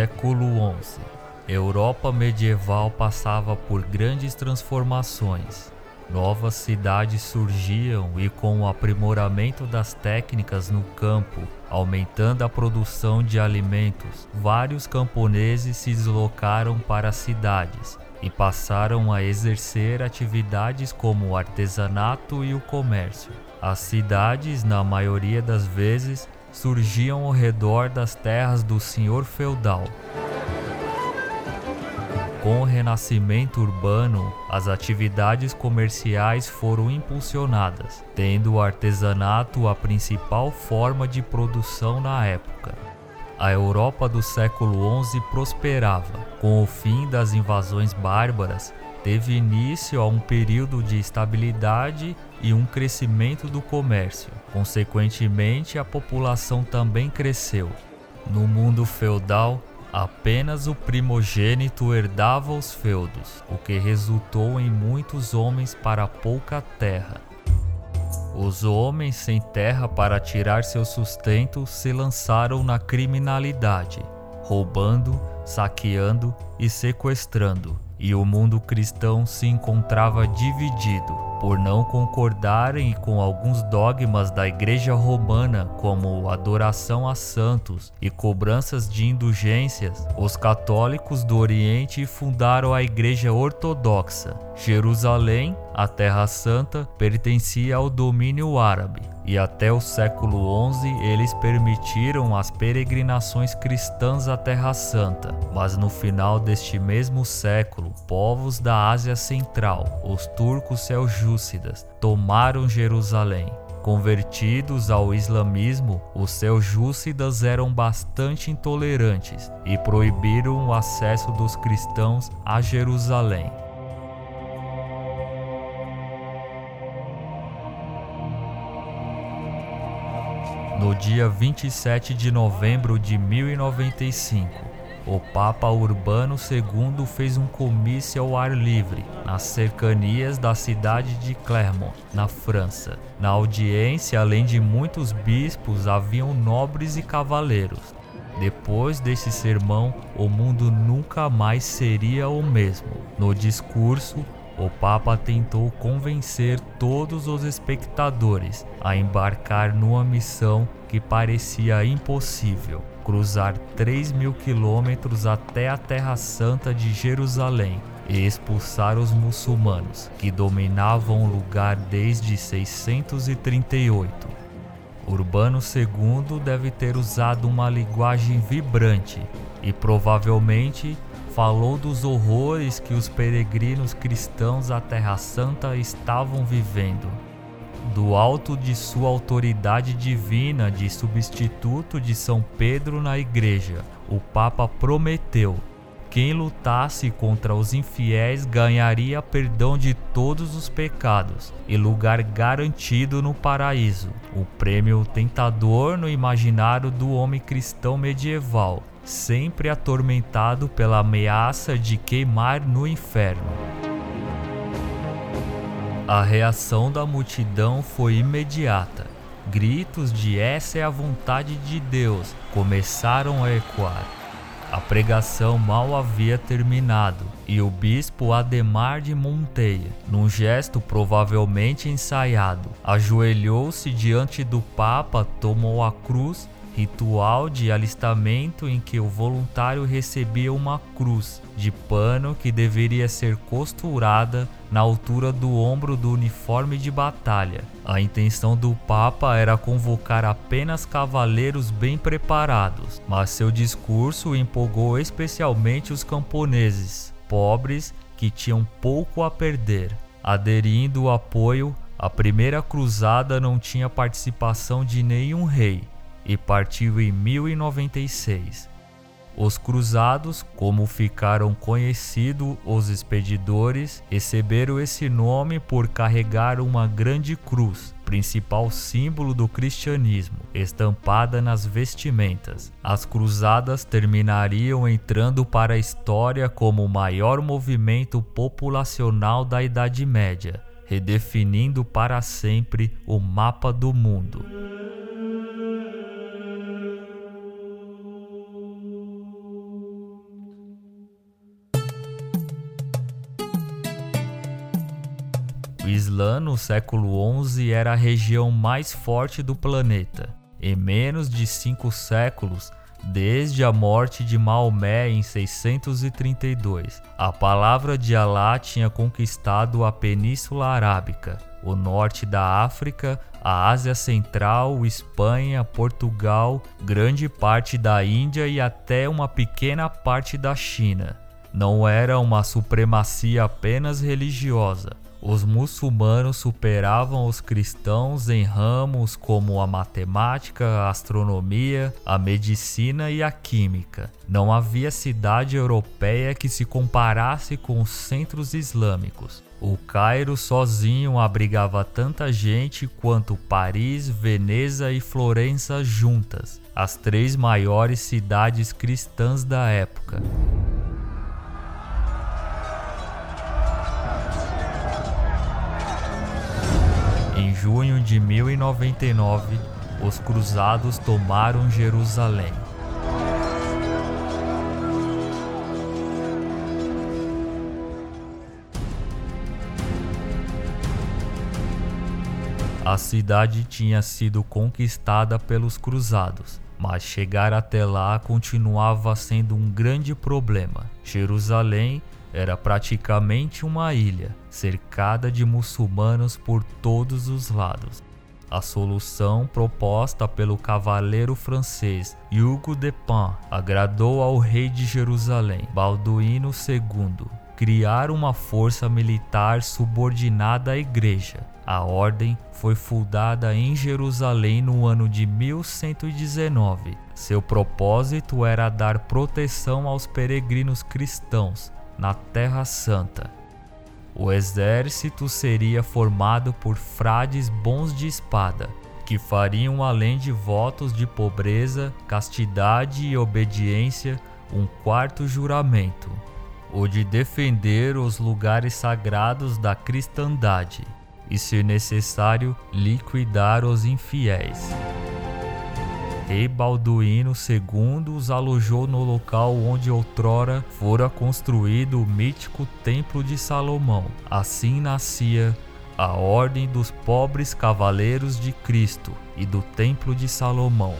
Século XI. Europa medieval passava por grandes transformações. Novas cidades surgiam e, com o aprimoramento das técnicas no campo, aumentando a produção de alimentos, vários camponeses se deslocaram para as cidades e passaram a exercer atividades como o artesanato e o comércio. As cidades, na maioria das vezes, surgiam ao redor das terras do senhor feudal. Com o renascimento urbano, as atividades comerciais foram impulsionadas, tendo o artesanato a principal forma de produção na época. A Europa do século XI prosperava. Com o fim das invasões bárbaras, teve início a um período de estabilidade e um crescimento do comércio. Consequentemente, a população também cresceu. No mundo feudal, apenas o primogênito herdava os feudos, o que resultou em muitos homens para pouca terra. Os homens sem terra para tirar seu sustento se lançaram na criminalidade, roubando, saqueando e sequestrando e o mundo cristão se encontrava dividido por não concordarem com alguns dogmas da Igreja Romana, como adoração a santos e cobranças de indulgências. Os católicos do Oriente fundaram a Igreja Ortodoxa. Jerusalém, a Terra Santa, pertencia ao domínio árabe e até o século XI eles permitiram as peregrinações cristãs à Terra Santa, mas no final deste mesmo século, povos da Ásia Central, os turcos seljúcidas, tomaram Jerusalém. Convertidos ao islamismo, os seljúcidas eram bastante intolerantes e proibiram o acesso dos cristãos a Jerusalém. No dia 27 de novembro de 1095, o Papa Urbano II fez um comício ao ar livre nas cercanias da cidade de Clermont, na França. Na audiência, além de muitos bispos, haviam nobres e cavaleiros. Depois desse sermão, o mundo nunca mais seria o mesmo. No discurso, o Papa tentou convencer todos os espectadores a embarcar numa missão que parecia impossível cruzar 3 mil quilômetros até a Terra Santa de Jerusalém e expulsar os muçulmanos, que dominavam o lugar desde 638. Urbano II deve ter usado uma linguagem vibrante e provavelmente falou dos horrores que os peregrinos cristãos à Terra Santa estavam vivendo. Do alto de sua autoridade divina de substituto de São Pedro na Igreja, o Papa prometeu: quem lutasse contra os infiéis ganharia perdão de todos os pecados e lugar garantido no paraíso. O prêmio tentador no imaginário do homem cristão medieval sempre atormentado pela ameaça de queimar no inferno. A reação da multidão foi imediata. Gritos de essa é a vontade de Deus começaram a ecoar. A pregação mal havia terminado e o bispo Ademar de Monteia, num gesto provavelmente ensaiado, ajoelhou-se diante do Papa, tomou a cruz ritual de alistamento em que o voluntário recebia uma cruz de pano que deveria ser costurada na altura do ombro do uniforme de batalha. A intenção do Papa era convocar apenas cavaleiros bem preparados, mas seu discurso empolgou especialmente os camponeses, pobres que tinham pouco a perder. Aderindo o apoio, a primeira cruzada não tinha participação de nenhum rei, e partiu em 1096. Os cruzados, como ficaram conhecidos os expedidores, receberam esse nome por carregar uma grande cruz, principal símbolo do cristianismo, estampada nas vestimentas. As cruzadas terminariam entrando para a história como o maior movimento populacional da Idade Média, redefinindo para sempre o mapa do mundo. No século XI era a região mais forte do planeta. Em menos de cinco séculos, desde a morte de Maomé em 632, a palavra de Alá tinha conquistado a Península Arábica, o norte da África, a Ásia Central, Espanha, Portugal, grande parte da Índia e até uma pequena parte da China. Não era uma supremacia apenas religiosa. Os muçulmanos superavam os cristãos em ramos como a matemática, a astronomia, a medicina e a química. Não havia cidade europeia que se comparasse com os centros islâmicos. O Cairo sozinho abrigava tanta gente quanto Paris, Veneza e Florença juntas, as três maiores cidades cristãs da época. Junho de 1099, os cruzados tomaram Jerusalém. A cidade tinha sido conquistada pelos cruzados, mas chegar até lá continuava sendo um grande problema. Jerusalém era praticamente uma ilha, cercada de muçulmanos por todos os lados. A solução proposta pelo cavaleiro francês Hugo de Pin agradou ao rei de Jerusalém, Balduíno II, criar uma força militar subordinada à igreja. A ordem foi fundada em Jerusalém no ano de 1119. Seu propósito era dar proteção aos peregrinos cristãos na Terra Santa. O exército seria formado por frades bons de espada, que fariam além de votos de pobreza, castidade e obediência um quarto juramento, o de defender os lugares sagrados da cristandade e, se necessário, liquidar os infiéis. Rei Balduíno II os alojou no local onde outrora fora construído o mítico Templo de Salomão. Assim nascia a Ordem dos Pobres Cavaleiros de Cristo e do Templo de Salomão.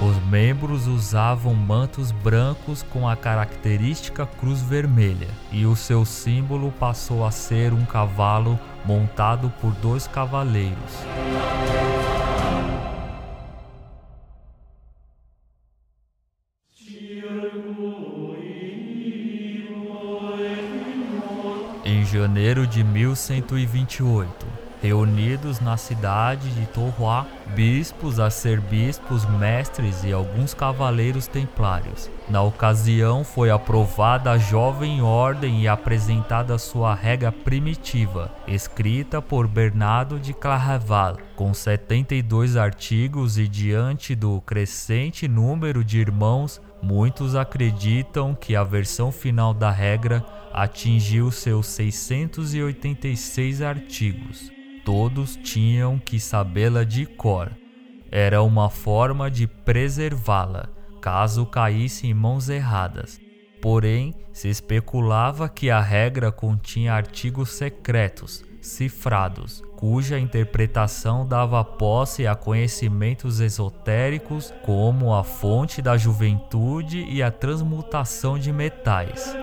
Os membros usavam mantos brancos com a característica cruz vermelha, e o seu símbolo passou a ser um cavalo montado por dois cavaleiros. Janeiro de 1128, reunidos na cidade de Torroá, bispos, arcebispos, mestres e alguns cavaleiros templários. Na ocasião foi aprovada a jovem ordem e apresentada sua regra primitiva, escrita por Bernardo de Claraval, com 72 artigos e diante do crescente número de irmãos, muitos acreditam que a versão final da regra atingiu seus 686 artigos todos tinham que sabê-la de cor. Era uma forma de preservá-la, caso caísse em mãos erradas. Porém, se especulava que a regra continha artigos secretos, cifrados, cuja interpretação dava posse a conhecimentos esotéricos como a fonte da juventude e a transmutação de metais.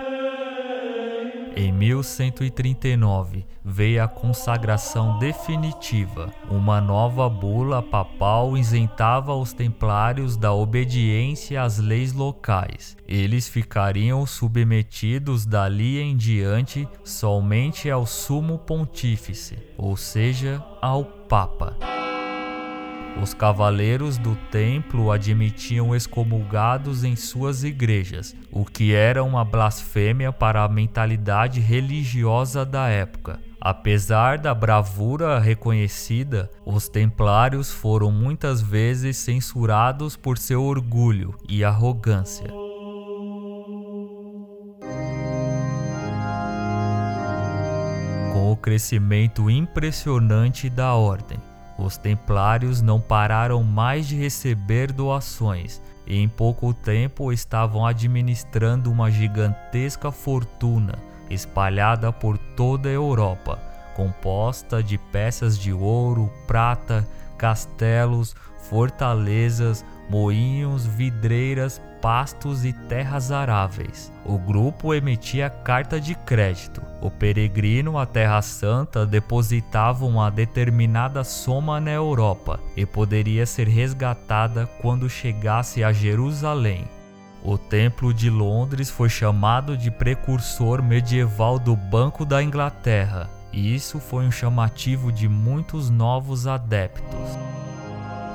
Em 1139 veio a consagração definitiva. Uma nova bula papal isentava os templários da obediência às leis locais. Eles ficariam submetidos dali em diante somente ao sumo pontífice, ou seja, ao Papa. Os cavaleiros do templo admitiam excomulgados em suas igrejas, o que era uma blasfêmia para a mentalidade religiosa da época. Apesar da bravura reconhecida, os templários foram muitas vezes censurados por seu orgulho e arrogância. Com o crescimento impressionante da ordem, os templários não pararam mais de receber doações e em pouco tempo estavam administrando uma gigantesca fortuna, espalhada por toda a Europa, composta de peças de ouro, prata, castelos, fortalezas, moinhos, vidreiras, pastos e terras aráveis. O grupo emitia carta de crédito. O peregrino à Terra Santa depositava uma determinada soma na Europa e poderia ser resgatada quando chegasse a Jerusalém. O Templo de Londres foi chamado de precursor medieval do Banco da Inglaterra, e isso foi um chamativo de muitos novos adeptos.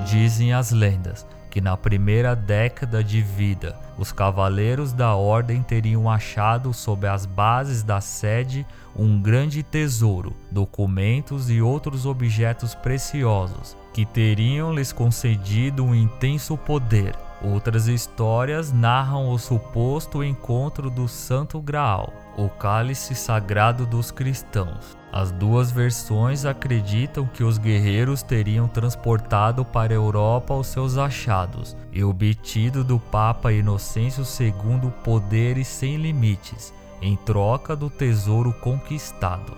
Dizem as lendas que na primeira década de vida os cavaleiros da ordem teriam achado sob as bases da sede um grande tesouro, documentos e outros objetos preciosos que teriam lhes concedido um intenso poder. Outras histórias narram o suposto encontro do Santo Graal, o cálice sagrado dos cristãos. As duas versões acreditam que os guerreiros teriam transportado para a Europa os seus achados e obtido do Papa Inocêncio II poderes sem limites, em troca do tesouro conquistado.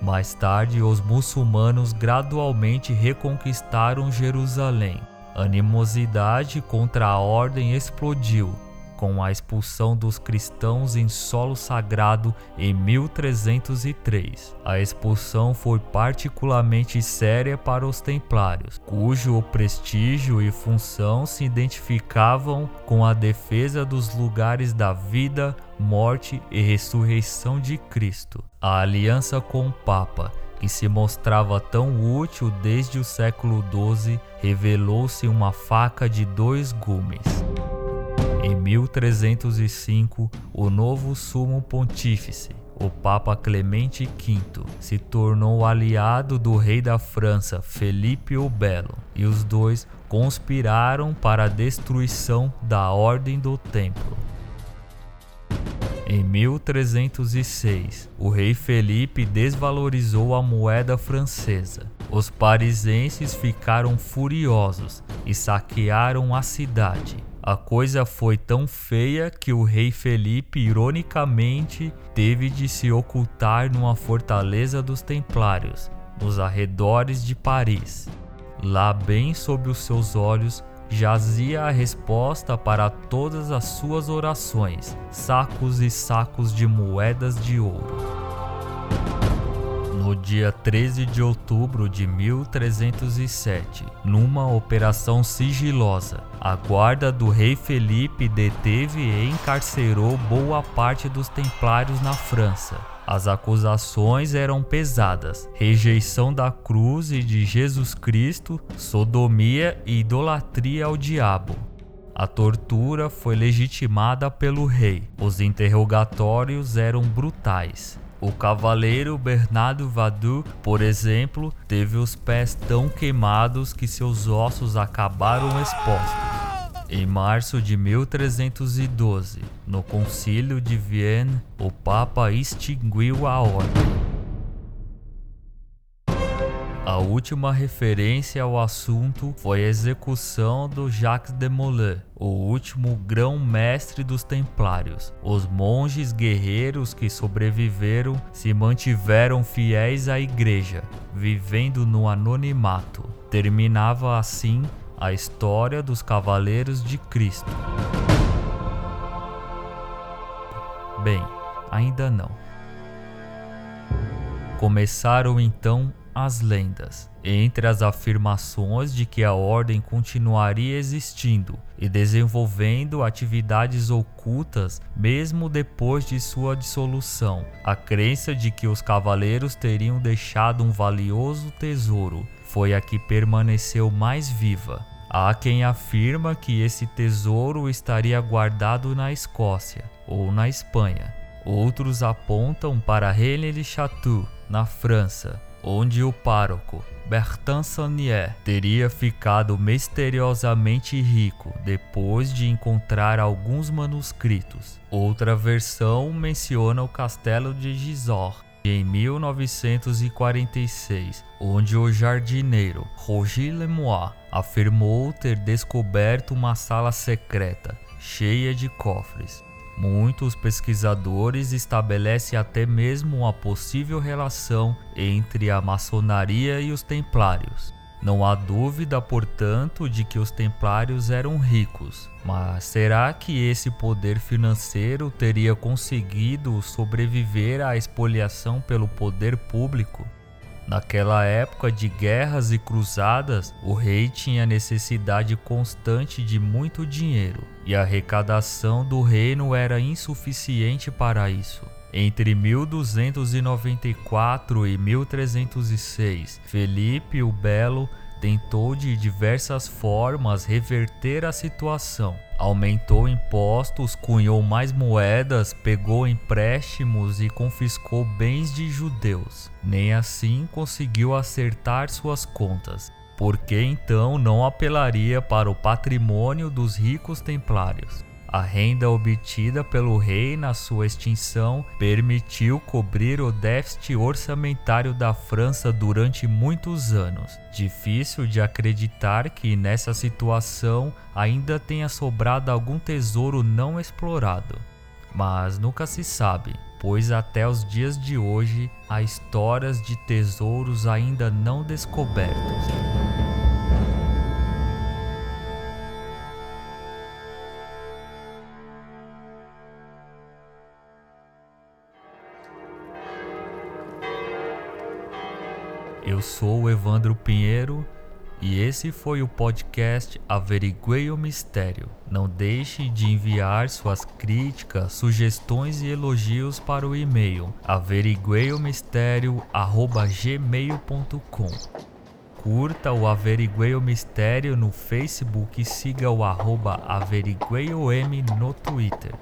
Mais tarde, os muçulmanos gradualmente reconquistaram Jerusalém. A animosidade contra a ordem explodiu com a expulsão dos cristãos em solo sagrado em 1303. A expulsão foi particularmente séria para os templários, cujo prestígio e função se identificavam com a defesa dos lugares da vida, morte e ressurreição de Cristo. A aliança com o Papa que se mostrava tão útil desde o século XII, revelou-se uma faca de dois gumes. Em 1305, o novo sumo pontífice, o Papa Clemente V, se tornou aliado do rei da França, Felipe o Belo, e os dois conspiraram para a destruição da Ordem do Templo. Em 1306, o rei Felipe desvalorizou a moeda francesa. Os parisenses ficaram furiosos e saquearam a cidade. A coisa foi tão feia que o rei Felipe, ironicamente, teve de se ocultar numa fortaleza dos Templários, nos arredores de Paris. Lá, bem sob os seus olhos, jazia a resposta para todas as suas orações: sacos e sacos de moedas de ouro. No dia 13 de outubro de 1307, numa operação sigilosa, a guarda do rei Felipe deteve e encarcerou boa parte dos templários na França. As acusações eram pesadas: rejeição da cruz e de Jesus Cristo, sodomia e idolatria ao diabo. A tortura foi legitimada pelo rei. Os interrogatórios eram brutais. O cavaleiro Bernardo Vadu, por exemplo, teve os pés tão queimados que seus ossos acabaram expostos. Em março de 1312, no Concílio de Vienne, o Papa extinguiu a ordem. A última referência ao assunto foi a execução do Jacques de Molay, o último grão-mestre dos Templários. Os monges guerreiros que sobreviveram se mantiveram fiéis à Igreja, vivendo no anonimato. Terminava assim a história dos Cavaleiros de Cristo. Bem, ainda não. Começaram então as lendas, entre as afirmações de que a ordem continuaria existindo e desenvolvendo atividades ocultas mesmo depois de sua dissolução, a crença de que os cavaleiros teriam deixado um valioso tesouro foi a que permaneceu mais viva. Há quem afirma que esse tesouro estaria guardado na Escócia ou na Espanha. Outros apontam para Rennes-le-Château, na França, onde o pároco Bertrand Sanier teria ficado misteriosamente rico depois de encontrar alguns manuscritos. Outra versão menciona o castelo de Gisors, em 1946, onde o jardineiro Roger Lemois afirmou ter descoberto uma sala secreta cheia de cofres. Muitos pesquisadores estabelecem até mesmo uma possível relação entre a maçonaria e os templários. Não há dúvida, portanto, de que os templários eram ricos, mas será que esse poder financeiro teria conseguido sobreviver à expoliação pelo poder público? Naquela época de guerras e cruzadas, o rei tinha necessidade constante de muito dinheiro e a arrecadação do reino era insuficiente para isso. Entre 1294 e 1306, Felipe o Belo tentou de diversas formas reverter a situação. Aumentou impostos, cunhou mais moedas, pegou empréstimos e confiscou bens de judeus. Nem assim conseguiu acertar suas contas. Por que então não apelaria para o patrimônio dos ricos templários? A renda obtida pelo rei na sua extinção permitiu cobrir o déficit orçamentário da França durante muitos anos. Difícil de acreditar que nessa situação ainda tenha sobrado algum tesouro não explorado. Mas nunca se sabe, pois até os dias de hoje há histórias de tesouros ainda não descobertos. Eu sou o Evandro Pinheiro e esse foi o podcast Averiguei o Mistério. Não deixe de enviar suas críticas, sugestões e elogios para o e-mail averigueiomistério@gmail.com. Curta o Averiguei o Mistério no Facebook e siga o arroba averigueiom no Twitter.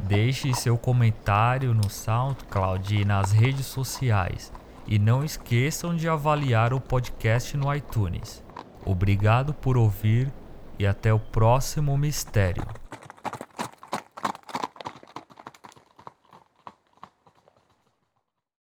Deixe seu comentário no SoundCloud e nas redes sociais. E não esqueçam de avaliar o podcast no iTunes. Obrigado por ouvir e até o próximo mistério.